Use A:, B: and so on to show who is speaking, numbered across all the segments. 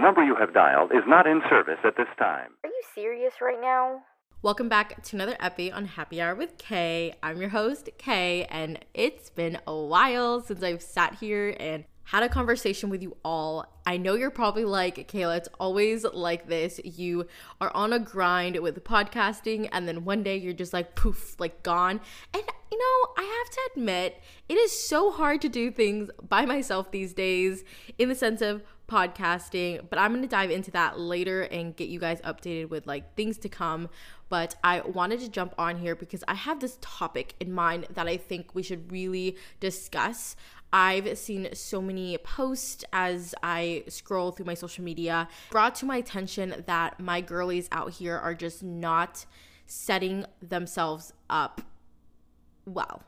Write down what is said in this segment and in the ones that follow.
A: The number you have dialed is not in service at this time.
B: Are you serious right now?
C: Welcome back to another epi on Happy Hour with Kay. I'm your host, Kay, and it's been a while since I've sat here and had a conversation with you all. I know you're probably like, Kayla, it's always like this. You are on a grind with podcasting, and then one day you're just like, poof, like gone. And, you know, I have to admit, it is so hard to do things by myself these days in the sense of podcasting, but I'm going to dive into that later and get you guys updated with like things to come. But I wanted to jump on here because I have this topic in mind that I think we should really discuss. I've seen so many posts as I scroll through my social media brought to my attention that my girlies out here are just not setting themselves up well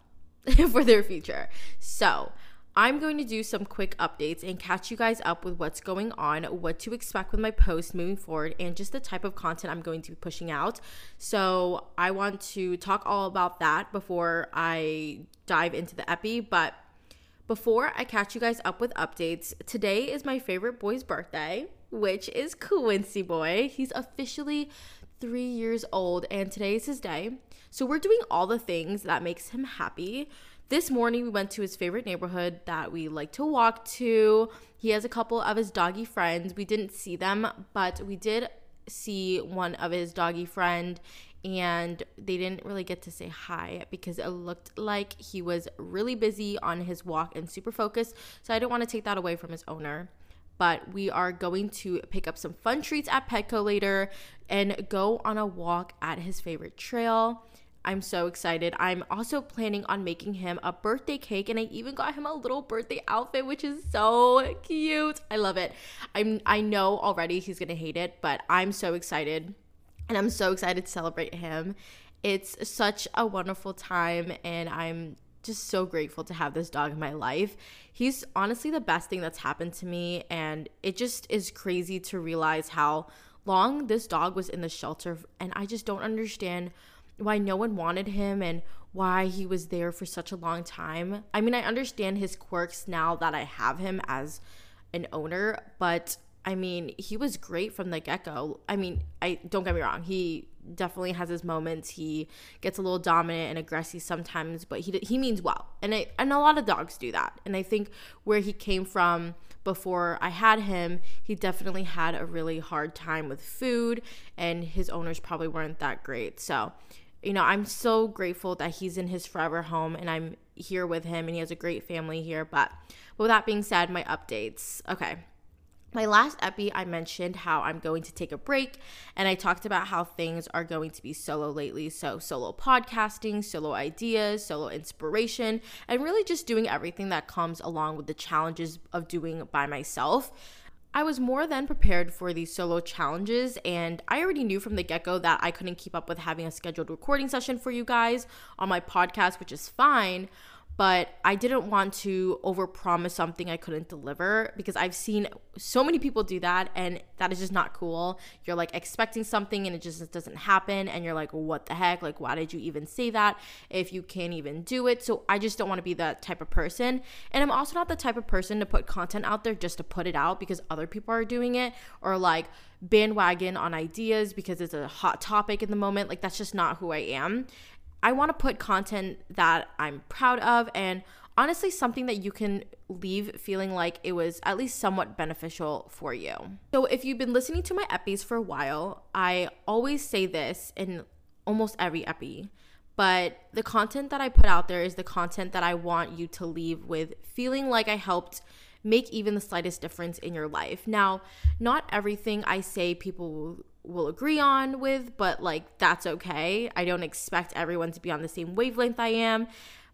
C: for their future. So, I'm going to do some quick updates and catch you guys up with what's going on, what to expect with my posts moving forward, and just the type of content I'm going to be pushing out. So, I want to talk all about that before I dive into the epi. But before I catch you guys up with updates, today is my favorite boy's birthday, which is Quincy Boy. He's officially three years old, and today is his day. So, we're doing all the things that makes him happy. This morning, we went to his favorite neighborhood that we like to walk to. He has a couple of his doggy friends. We didn't see them, but we did see one of his doggy friend and they didn't really get to say hi because it looked like he was really busy on his walk and super focused. So I didn't want to take that away from his owner. But we are going to pick up some fun treats at Petco later and go on a walk at his favorite trail. I'm so excited. I'm also planning on making him a birthday cake and I even got him a little birthday outfit which is so cute. I love it. I'm I know already he's going to hate it, but I'm so excited. And I'm so excited to celebrate him. It's such a wonderful time and I'm just so grateful to have this dog in my life. He's honestly the best thing that's happened to me and it just is crazy to realize how long this dog was in the shelter and I just don't understand why no one wanted him and why he was there for such a long time. I mean, I understand his quirks now that I have him as an owner, but I mean, he was great from the get go. I mean, I don't get me wrong, he definitely has his moments. He gets a little dominant and aggressive sometimes, but he he means well, and I, and a lot of dogs do that. And I think where he came from before I had him, he definitely had a really hard time with food, and his owners probably weren't that great. So you know, I'm so grateful that he's in his forever home and I'm here with him and he has a great family here. But with that being said, my updates. Okay. My last epi, I mentioned how I'm going to take a break, and I talked about how things are going to be solo lately. So, solo podcasting, solo ideas, solo inspiration, and really just doing everything that comes along with the challenges of doing by myself. I was more than prepared for these solo challenges, and I already knew from the get go that I couldn't keep up with having a scheduled recording session for you guys on my podcast, which is fine but I didn't want to overpromise something I couldn't deliver because I've seen so many people do that and that is just not cool. You're like expecting something and it just doesn't happen and you're like what the heck? Like why did you even say that if you can't even do it? So I just don't want to be that type of person. And I'm also not the type of person to put content out there just to put it out because other people are doing it or like bandwagon on ideas because it's a hot topic in the moment. Like that's just not who I am. I want to put content that I'm proud of and honestly something that you can leave feeling like it was at least somewhat beneficial for you. So if you've been listening to my epis for a while, I always say this in almost every epi. But the content that I put out there is the content that I want you to leave with feeling like I helped make even the slightest difference in your life. Now, not everything I say people will agree on with, but like that's okay. I don't expect everyone to be on the same wavelength I am.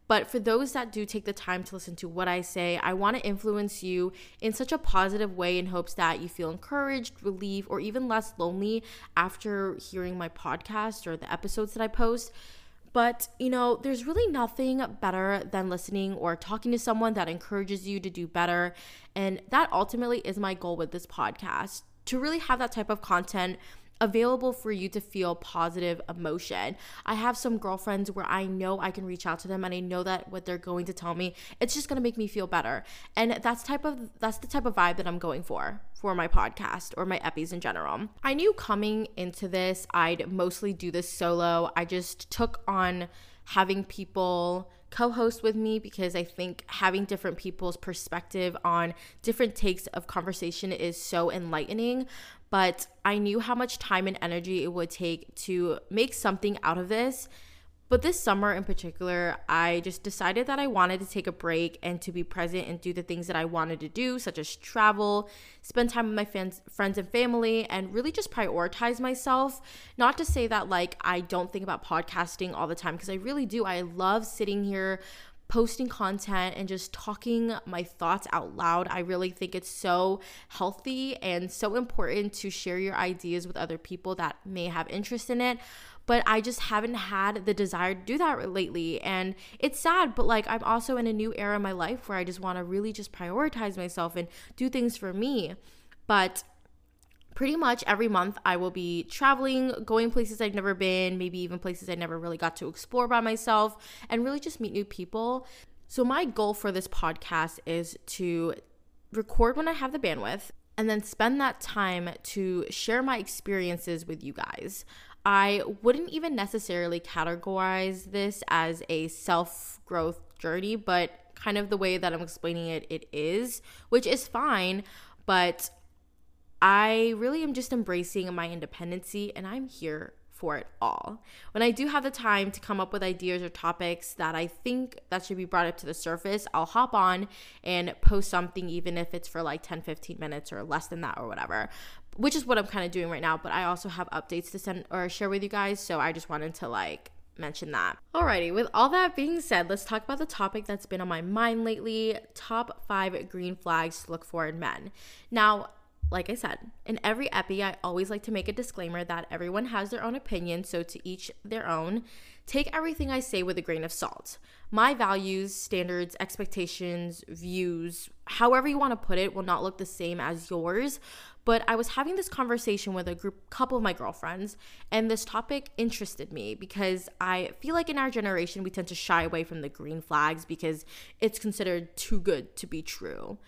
C: But for those that do take the time to listen to what I say, I want to influence you in such a positive way in hopes that you feel encouraged, relieved, or even less lonely after hearing my podcast or the episodes that I post. But, you know, there's really nothing better than listening or talking to someone that encourages you to do better. And that ultimately is my goal with this podcast to really have that type of content available for you to feel positive emotion. I have some girlfriends where I know I can reach out to them and I know that what they're going to tell me, it's just going to make me feel better. And that's type of that's the type of vibe that I'm going for for my podcast or my epis in general. I knew coming into this I'd mostly do this solo. I just took on having people co-host with me because I think having different people's perspective on different takes of conversation is so enlightening but I knew how much time and energy it would take to make something out of this. But this summer in particular, I just decided that I wanted to take a break and to be present and do the things that I wanted to do, such as travel, spend time with my fans, friends and family, and really just prioritize myself. Not to say that like I don't think about podcasting all the time, because I really do. I love sitting here posting content and just talking my thoughts out loud. I really think it's so healthy and so important to share your ideas with other people that may have interest in it. But I just haven't had the desire to do that lately. And it's sad, but like I'm also in a new era in my life where I just want to really just prioritize myself and do things for me. But pretty much every month I will be traveling, going places I've never been, maybe even places I never really got to explore by myself, and really just meet new people. So, my goal for this podcast is to record when I have the bandwidth and then spend that time to share my experiences with you guys. I wouldn't even necessarily categorize this as a self growth journey, but kind of the way that I'm explaining it, it is, which is fine. But I really am just embracing my independency and I'm here for it all. When I do have the time to come up with ideas or topics that I think that should be brought up to the surface, I'll hop on and post something even if it's for like 10 15 minutes or less than that or whatever. Which is what I'm kind of doing right now, but I also have updates to send or share with you guys, so I just wanted to like mention that. Alrighty, with all that being said, let's talk about the topic that's been on my mind lately top five green flags to look for in men. Now, like I said, in every epi, I always like to make a disclaimer that everyone has their own opinion, so to each their own. Take everything I say with a grain of salt. My values, standards, expectations, views, however you want to put it, will not look the same as yours. But I was having this conversation with a group, couple of my girlfriends, and this topic interested me because I feel like in our generation, we tend to shy away from the green flags because it's considered too good to be true.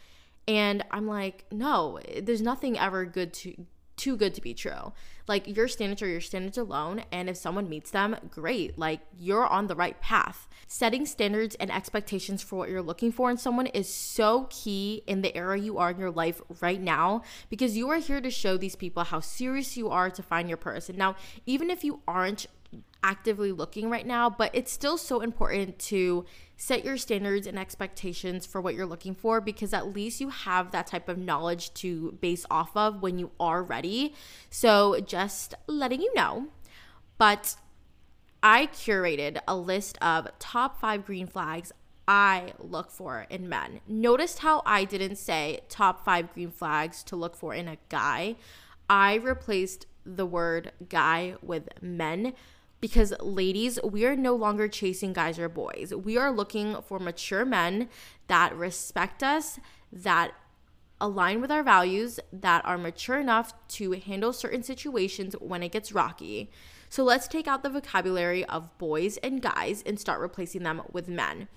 C: And I'm like, no, there's nothing ever good to too good to be true. Like your standards are your standards alone, and if someone meets them, great. Like you're on the right path. Setting standards and expectations for what you're looking for in someone is so key in the era you are in your life right now because you are here to show these people how serious you are to find your person. Now, even if you aren't actively looking right now, but it's still so important to set your standards and expectations for what you're looking for because at least you have that type of knowledge to base off of when you are ready. So, just letting you know. But I curated a list of top five green flags I look for in men. Notice how I didn't say top five green flags to look for in a guy. I replaced the word guy with men because ladies, we are no longer chasing guys or boys. We are looking for mature men that respect us, that align with our values, that are mature enough to handle certain situations when it gets rocky. So let's take out the vocabulary of boys and guys and start replacing them with men.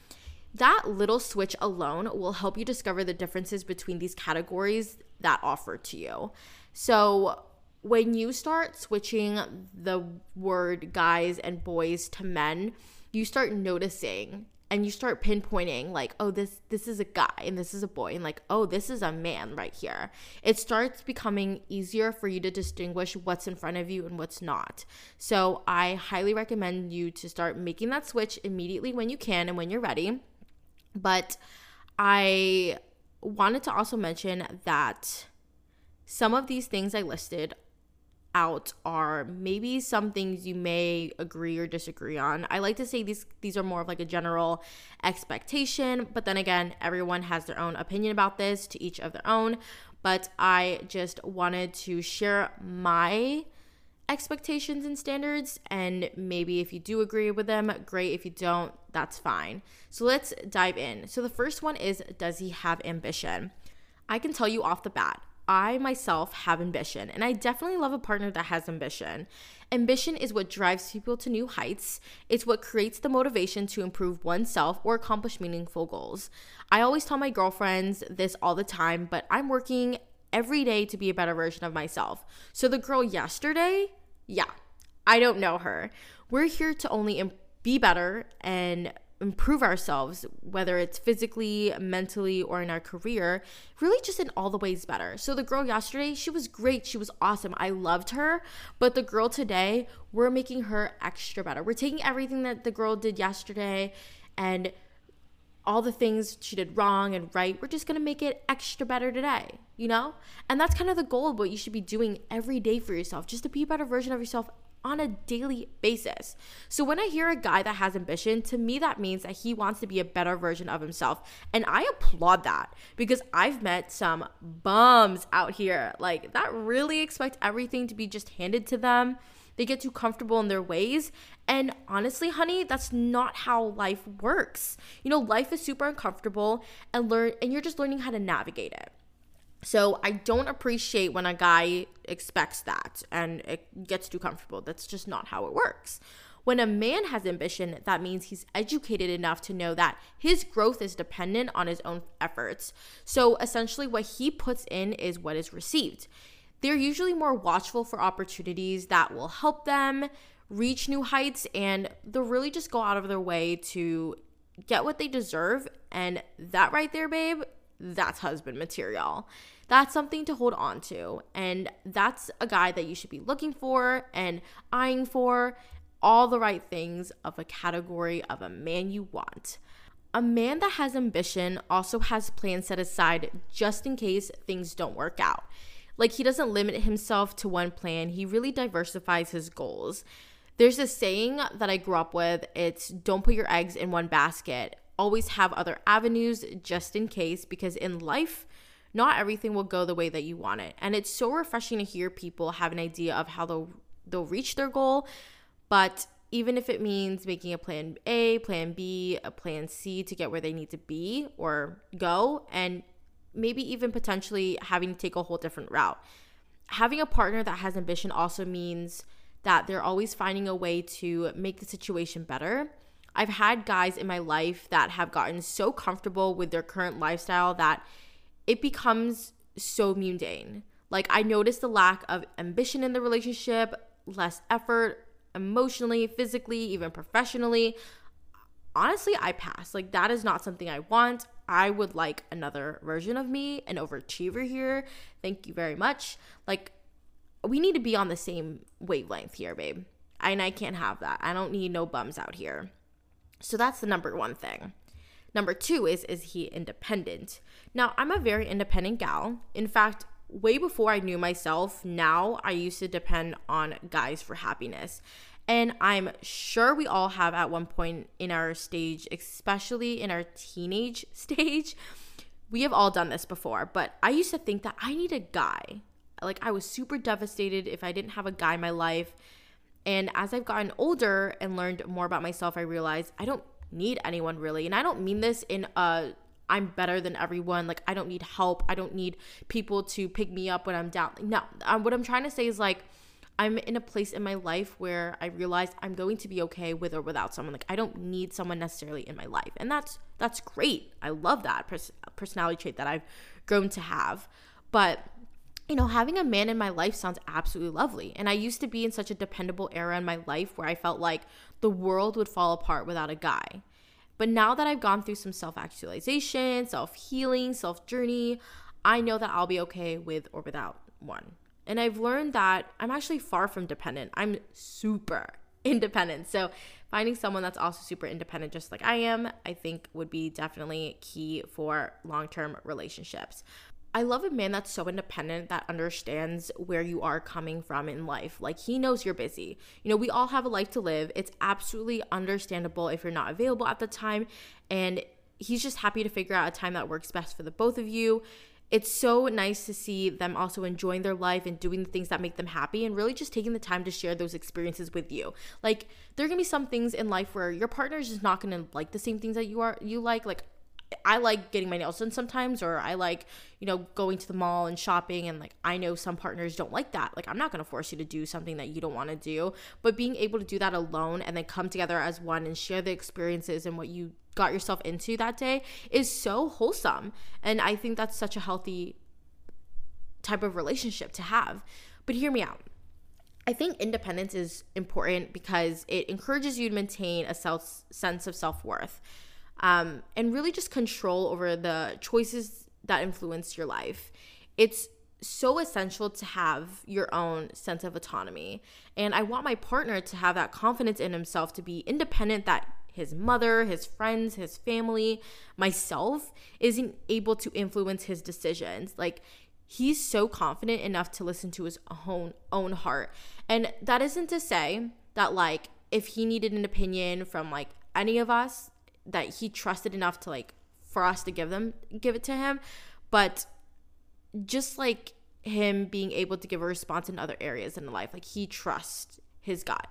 C: That little switch alone will help you discover the differences between these categories that offer to you. So, when you start switching the word guys and boys to men, you start noticing and you start pinpointing like oh this this is a guy and this is a boy and like oh this is a man right here. It starts becoming easier for you to distinguish what's in front of you and what's not. So i highly recommend you to start making that switch immediately when you can and when you're ready. But i wanted to also mention that some of these things i listed out are maybe some things you may agree or disagree on. I like to say these these are more of like a general expectation, but then again, everyone has their own opinion about this to each of their own, but I just wanted to share my expectations and standards and maybe if you do agree with them, great. If you don't, that's fine. So let's dive in. So the first one is does he have ambition? I can tell you off the bat I myself have ambition, and I definitely love a partner that has ambition. Ambition is what drives people to new heights. It's what creates the motivation to improve oneself or accomplish meaningful goals. I always tell my girlfriends this all the time, but I'm working every day to be a better version of myself. So the girl yesterday, yeah, I don't know her. We're here to only be better and improve ourselves, whether it's physically, mentally, or in our career, really just in all the ways better. So, the girl yesterday, she was great. She was awesome. I loved her. But the girl today, we're making her extra better. We're taking everything that the girl did yesterday and all the things she did wrong and right, we're just gonna make it extra better today, you know? And that's kind of the goal of what you should be doing every day for yourself, just to be a better version of yourself on a daily basis. So when I hear a guy that has ambition, to me that means that he wants to be a better version of himself. And I applaud that because I've met some bums out here like that really expect everything to be just handed to them. They get too comfortable in their ways. And honestly, honey, that's not how life works. You know, life is super uncomfortable and learn and you're just learning how to navigate it. So I don't appreciate when a guy expects that and it gets too comfortable. That's just not how it works. When a man has ambition, that means he's educated enough to know that his growth is dependent on his own efforts. So essentially, what he puts in is what is received. They're usually more watchful for opportunities that will help them reach new heights, and they'll really just go out of their way to get what they deserve. And that right there, babe, that's husband material that's something to hold on to. And that's a guy that you should be looking for and eyeing for all the right things of a category of a man you want. A man that has ambition also has plans set aside just in case things don't work out. Like he doesn't limit himself to one plan, he really diversifies his goals. There's a saying that I grew up with it's don't put your eggs in one basket. Always have other avenues just in case, because in life, not everything will go the way that you want it. And it's so refreshing to hear people have an idea of how they'll they'll reach their goal, but even if it means making a plan A, plan B, a plan C to get where they need to be or go and maybe even potentially having to take a whole different route. Having a partner that has ambition also means that they're always finding a way to make the situation better. I've had guys in my life that have gotten so comfortable with their current lifestyle that it becomes so mundane. Like I noticed the lack of ambition in the relationship, less effort emotionally, physically, even professionally. Honestly, I pass. Like that is not something I want. I would like another version of me, an overachiever here. Thank you very much. Like we need to be on the same wavelength here, babe. And I can't have that. I don't need no bums out here. So that's the number one thing. Number two is is he independent? Now, I'm a very independent gal. In fact, way before I knew myself, now I used to depend on guys for happiness. And I'm sure we all have at one point in our stage, especially in our teenage stage, we have all done this before. But I used to think that I need a guy. Like I was super devastated if I didn't have a guy in my life. And as I've gotten older and learned more about myself, I realized I don't need anyone really. And I don't mean this in a I'm better than everyone. Like I don't need help. I don't need people to pick me up when I'm down. No, um, what I'm trying to say is like I'm in a place in my life where I realize I'm going to be okay with or without someone. Like I don't need someone necessarily in my life, and that's that's great. I love that pers- personality trait that I've grown to have. But you know, having a man in my life sounds absolutely lovely. And I used to be in such a dependable era in my life where I felt like the world would fall apart without a guy. But now that I've gone through some self actualization, self healing, self journey, I know that I'll be okay with or without one. And I've learned that I'm actually far from dependent. I'm super independent. So finding someone that's also super independent, just like I am, I think would be definitely key for long term relationships. I love a man that's so independent that understands where you are coming from in life. Like he knows you're busy. You know, we all have a life to live. It's absolutely understandable if you're not available at the time. And he's just happy to figure out a time that works best for the both of you. It's so nice to see them also enjoying their life and doing the things that make them happy and really just taking the time to share those experiences with you. Like there are going to be some things in life where your partner is just not going to like the same things that you are you like. Like I like getting my nails done sometimes, or I like, you know, going to the mall and shopping. And like, I know some partners don't like that. Like, I'm not to force you to do something that you don't want to do. But being able to do that alone and then come together as one and share the experiences and what you got yourself into that day is so wholesome. And I think that's such a healthy type of relationship to have. But hear me out. I think independence is important because it encourages you to maintain a self sense of self worth, um, and really just control over the choices that influence your life. It's so essential to have your own sense of autonomy, and I want my partner to have that confidence in himself to be independent. That his mother, his friends, his family, myself isn't able to influence his decisions. Like he's so confident enough to listen to his own own heart. And that isn't to say that like if he needed an opinion from like any of us that he trusted enough to like for us to give them give it to him, but just like him being able to give a response in other areas in life, like he trusts his god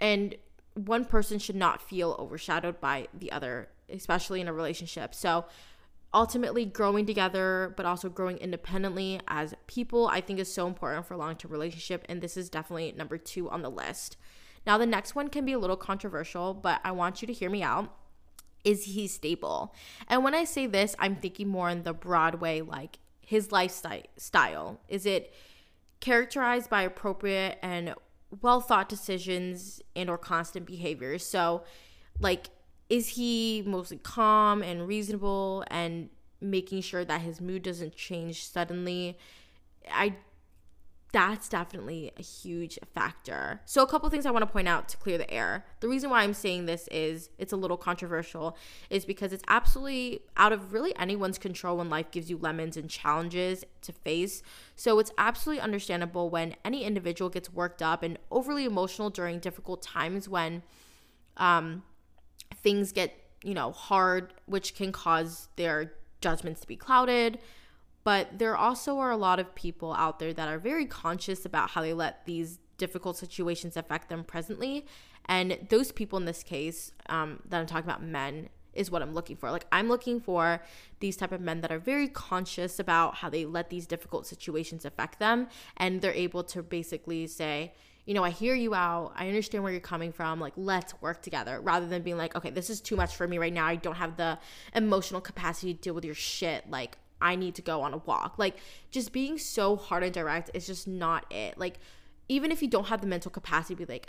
C: And one person should not feel overshadowed by the other, especially in a relationship. So ultimately growing together but also growing independently as people i think is so important for long-term relationship and this is definitely number two on the list. Now the next one can be a little controversial but i want you to hear me out is he stable? And when i say this i'm thinking more in the broad way like his lifestyle style. is it characterized by appropriate and well thought decisions and or constant behaviors? So like is he mostly calm and reasonable and making sure that his mood doesn't change suddenly? I that's definitely a huge factor. So, a couple things I want to point out to clear the air. The reason why I'm saying this is it's a little controversial, is because it's absolutely out of really anyone's control when life gives you lemons and challenges to face. So, it's absolutely understandable when any individual gets worked up and overly emotional during difficult times when um, things get, you know, hard, which can cause their judgments to be clouded. But there also are a lot of people out there that are very conscious about how they let these difficult situations affect them presently. And those people in this case, um, that I'm talking about, men, is what I'm looking for. Like I'm looking for these type of men that are very conscious about how they let these difficult situations affect them and they're able to basically say, you know, I hear you out. I understand where you're coming from. Like, let's work together rather than being like, okay, this is too much for me right now. I don't have the emotional capacity to deal with your shit. Like, I need to go on a walk. Like, just being so hard and direct is just not it. Like, even if you don't have the mental capacity, be like,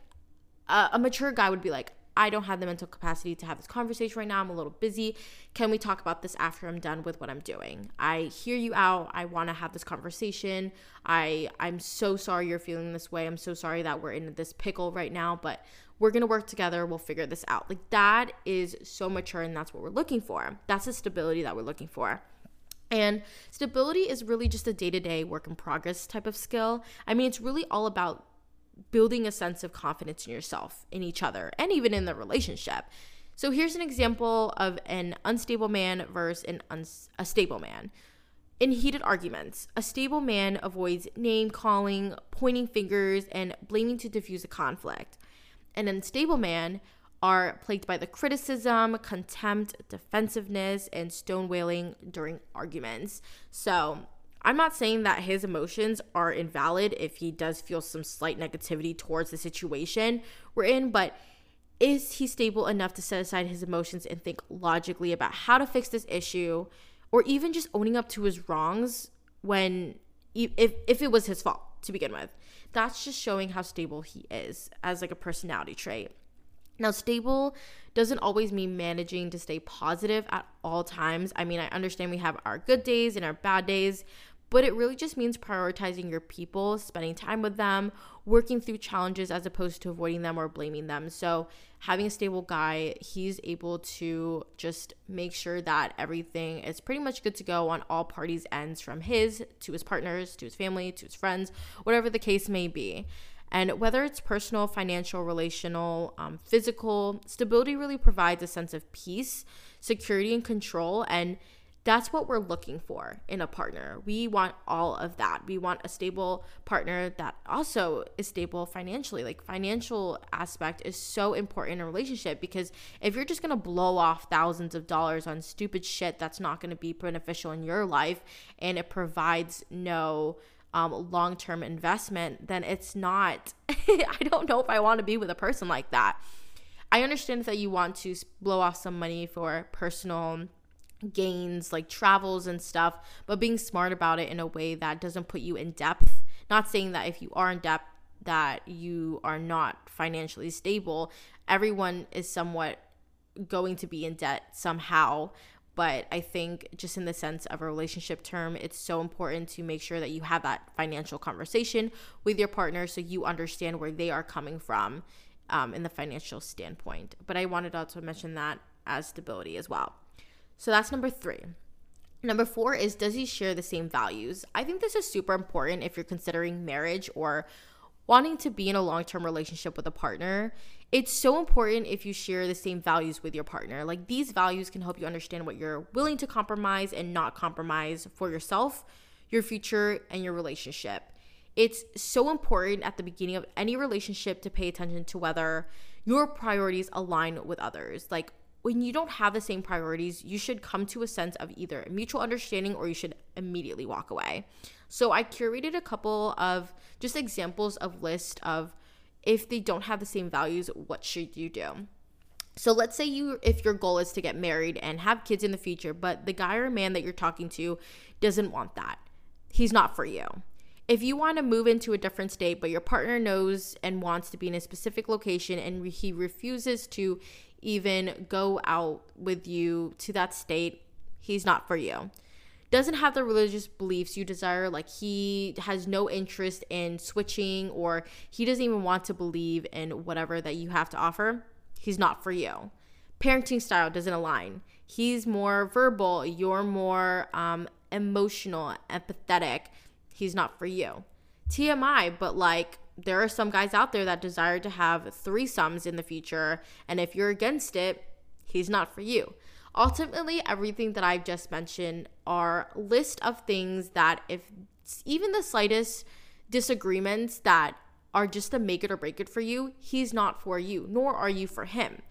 C: uh, a mature guy would be like, I don't have the mental capacity to have this conversation right now. I'm a little busy. Can we talk about this after I'm done with what I'm doing? I hear you out. I want to have this conversation. I I'm so sorry you're feeling this way. I'm so sorry that we're in this pickle right now, but we're going to work together. We'll figure this out. Like that is so mature and that's what we're looking for. That's the stability that we're looking for. And stability is really just a day to day work in progress type of skill. I mean, it's really all about building a sense of confidence in yourself, in each other, and even in the relationship. So here's an example of an unstable man versus an a stable man. In heated arguments, a stable man avoids name calling, pointing fingers, and blaming to diffuse a conflict. An unstable man are plagued by the criticism, contempt, defensiveness, and stonewalling during arguments. So I'm not saying that his emotions are invalid if he does feel some slight negativity towards the situation we're in, but is he stable enough to set aside his emotions and think logically about how to fix this issue or even just owning up to his wrongs when if if it was his fault to begin with. That's just showing how stable he is as like a personality trait. Now, stable doesn't always mean managing to stay positive at all times. I mean, I understand we have our good days and our bad days, but it really just means prioritizing your people, spending time with them, working through challenges as opposed to avoiding them or blaming them. So, having a stable guy, he's able to just make sure that everything is pretty much good to go on all parties' ends from his to his partners, to his family, to his friends, whatever the case may be. And whether it's personal, financial, relational, um, physical, stability really provides a sense of peace, security, and control. And That's what we're looking for in a partner. We want all of that. We want a stable partner that also is stable financially. Like financial aspect is so important in a relationship because if you're just going to blow off thousands of dollars on stupid shit that's not going to be beneficial in your life and it provides no um, long term investment, then it's not, I don't know if I want to be with a person like that. I understand that you want to blow off some money for personal gains like travels and stuff, but being smart about it in a way that doesn't put you in depth. Not saying that if you are in depth that you are not financially stable. Everyone is somewhat going to be in debt somehow. But I think, just in the sense of a relationship term, it's so important to make sure that you have that financial conversation with your partner so you understand where they are coming from um, in the financial standpoint. But I wanted also to mention that as stability as well. So that's number three. Number four is does he share the same values? I think this is super important if you're considering marriage or wanting to be in a long term relationship with a partner. It's so important if you share the same values with your partner. Like these values can help you understand what you're willing to compromise and not compromise for yourself, your future, and your relationship. It's so important at the beginning of any relationship to pay attention to whether your priorities align with others. Like when you don't have the same priorities, you should come to a sense of either mutual understanding or you should immediately walk away. So I curated a couple of just examples of list of if they don't have the same values, what should you do? So let's say you if your goal is to get married and have kids in the future, but the guy or man that you're talking to doesn't want that. He's not for you. If you want to move into a different state, but your partner knows and wants to be in a specific location and he refuses to even go out with you to that state, he's not for you. Doesn't have the religious beliefs you desire, like he has no interest in switching or he doesn't even want to believe in whatever that you have to offer, he's not for you. Parenting style doesn't align. He's more verbal, you're more um, emotional, empathetic. He's not for you. TMI, but like there are some guys out there that desire to have threesomes in the future. And if you're against it, he's not for you. Ultimately, everything that I've just mentioned are list of things that if even the slightest disagreements that are just to make it or break it for you, he's not for you, nor are you for him.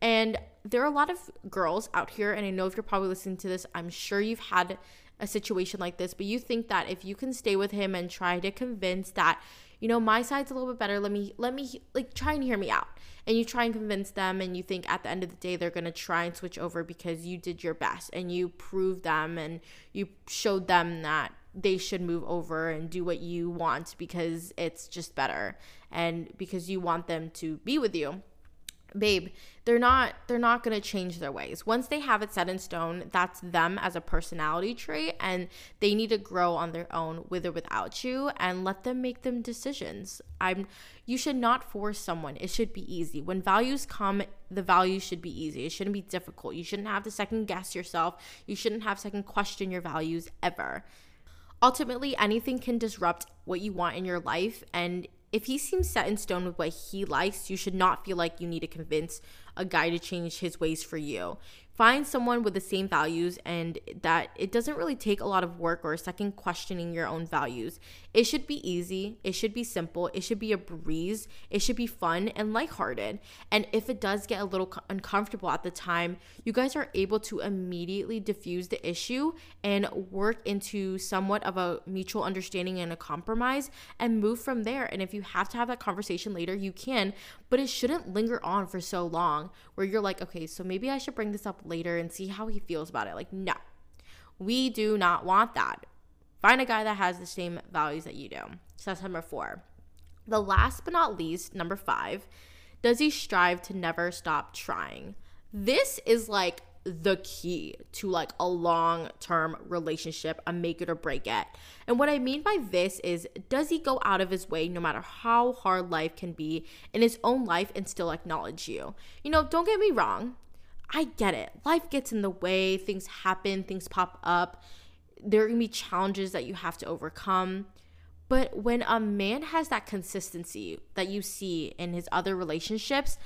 C: And there are a lot of girls out here, and I know if you're probably listening to this, I'm sure you've had a situation like this, but you think that if you can stay with him and try to convince that you know, my side's a little bit better. Let me let me like try and hear me out. And you try and convince them and you think at the end of the day they're going to try and switch over because you did your best and you proved them and you showed them that they should move over and do what you want because it's just better and because you want them to be with you babe they're not they're not going to change their ways. Once they have it set in stone that's them as a personality trait and they need to grow on their own with or without you and let them make them decisions. I'm you should not force someone. It should be easy. When values come the values should be easy. It shouldn't be difficult. You shouldn't have to second guess yourself. You shouldn't have second question your values ever. Ultimately anything can disrupt what you want in your life and if he seems set in stone with what he likes, you should not feel like you need to convince a guy to change his ways for you find someone with the same values and that it doesn't really take a lot of work or a second questioning your own values. It should be easy, it should be simple, it should be a breeze, it should be fun and lighthearted. And if it does get a little uncomfortable at the time, you guys are able to immediately diffuse the issue and work into somewhat of a mutual understanding and a compromise and move from there. And if you have to have that conversation later, you can, but it shouldn't linger on for so long where you're like, okay, so maybe I should bring this up later and see how he feels about it. Like, no, we do not want that. Find a guy that has the same values that you do. So that's number four. The last but not least, number five, does he strive to never stop trying? This is like the key to like a long term relationship, a make it or break it. And what I mean by this is, does he go out of his way, no matter how hard life can be, in his own life and still acknowledge you? You know, don't get me wrong. I get it. Life gets in the way, things happen, things pop up. There are gonna be challenges that you have to overcome. But when a man has that consistency that you see in his other relationships,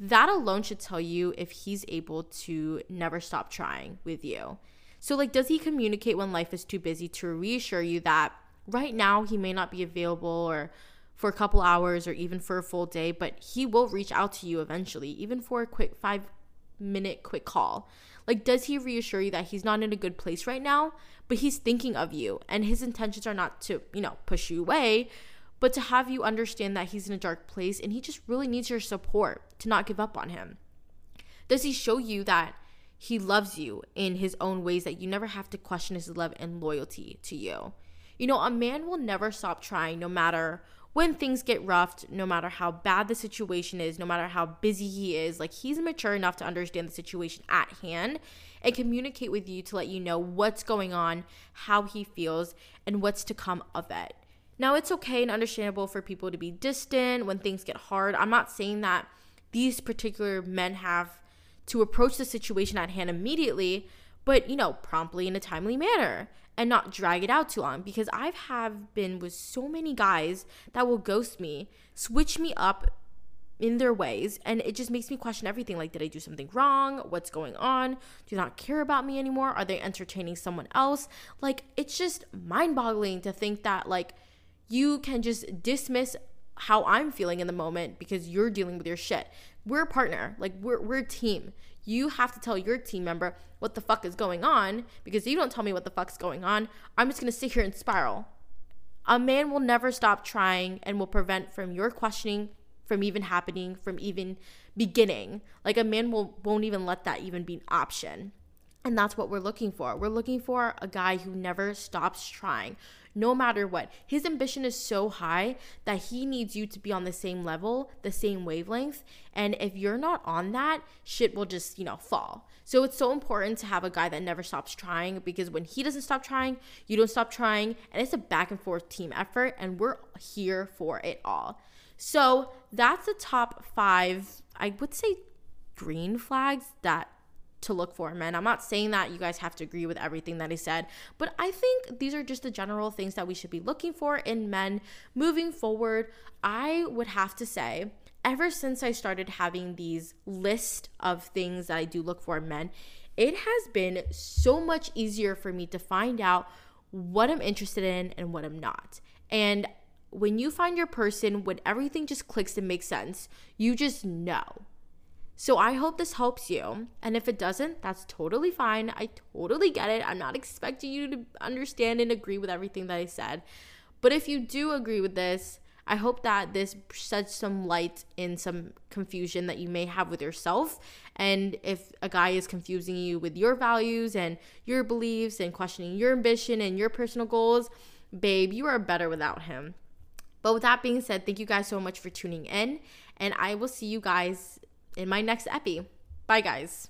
C: that alone should tell you if he's able to never stop trying with you. So, like, does he communicate when life is too busy to reassure you that right now he may not be available or for a couple hours or even for a full day, but he will reach out to you eventually, even for a quick five minute quick call? Like, does he reassure you that he's not in a good place right now, but he's thinking of you and his intentions are not to, you know, push you away, but to have you understand that he's in a dark place and he just really needs your support to not give up on him? Does he show you that he loves you in his own ways that you never have to question his love and loyalty to you? You know, a man will never stop trying no matter when things get rough, no matter how bad the situation is, no matter how busy he is. Like, he's mature enough to understand the situation at hand and communicate with you to let you know what's going on, how he feels, and what's to come of it. Now, it's okay and understandable for people to be distant when things get hard. I'm not saying that these particular men have to approach the situation at hand immediately, but you know, promptly in a timely manner and not drag it out too long because I've have been with so many guys that will ghost me, switch me up in their ways and it just makes me question everything like did I do something wrong? What's going on? Do not care about me anymore? Are they entertaining someone else? Like it's just mind-boggling to think that like you can just dismiss how I'm feeling in the moment because you're dealing with your shit. We're a partner, like we're we're a team. You have to tell your team member what the fuck is going on because you don't tell me what the fuck's going on, I'm just gonna sit here and spiral. A man will never stop trying and will prevent from your questioning from even happening, from even beginning. Like a man will won't even let that even be an option. And that's what we're looking for. We're looking for a guy who never stops trying, no matter what. His ambition is so high that he needs you to be on the same level, the same wavelength. And if you're not on that, shit will just, you know, fall. So it's so important to have a guy that never stops trying because when he doesn't stop trying, you don't stop trying. And it's a back and forth team effort, and we're here for it all. So that's the top five, I would say, green flags that to look for men. I'm not saying that you guys have to agree with everything that I said, but I think these are just the general things that we should be looking for in men moving forward. I would have to say, ever since I started having these list of things that I do look for in men, it has been so much easier for me to find out what I'm interested in and what I'm not. And when you find your person, when everything just clicks and makes sense, you just know so I hope this helps you. And if it doesn't, that's totally fine. I totally get it. I'm not expecting you to understand and agree with everything that I said. But if you do agree with this, I hope that this sheds some light in some confusion that you may have with yourself. And if a guy is confusing you with your values and your beliefs and questioning your ambition and your personal goals, babe, you are better without him. But with that being said, thank you guys so much for tuning in. And I will see you guys in my next epi. Bye, guys.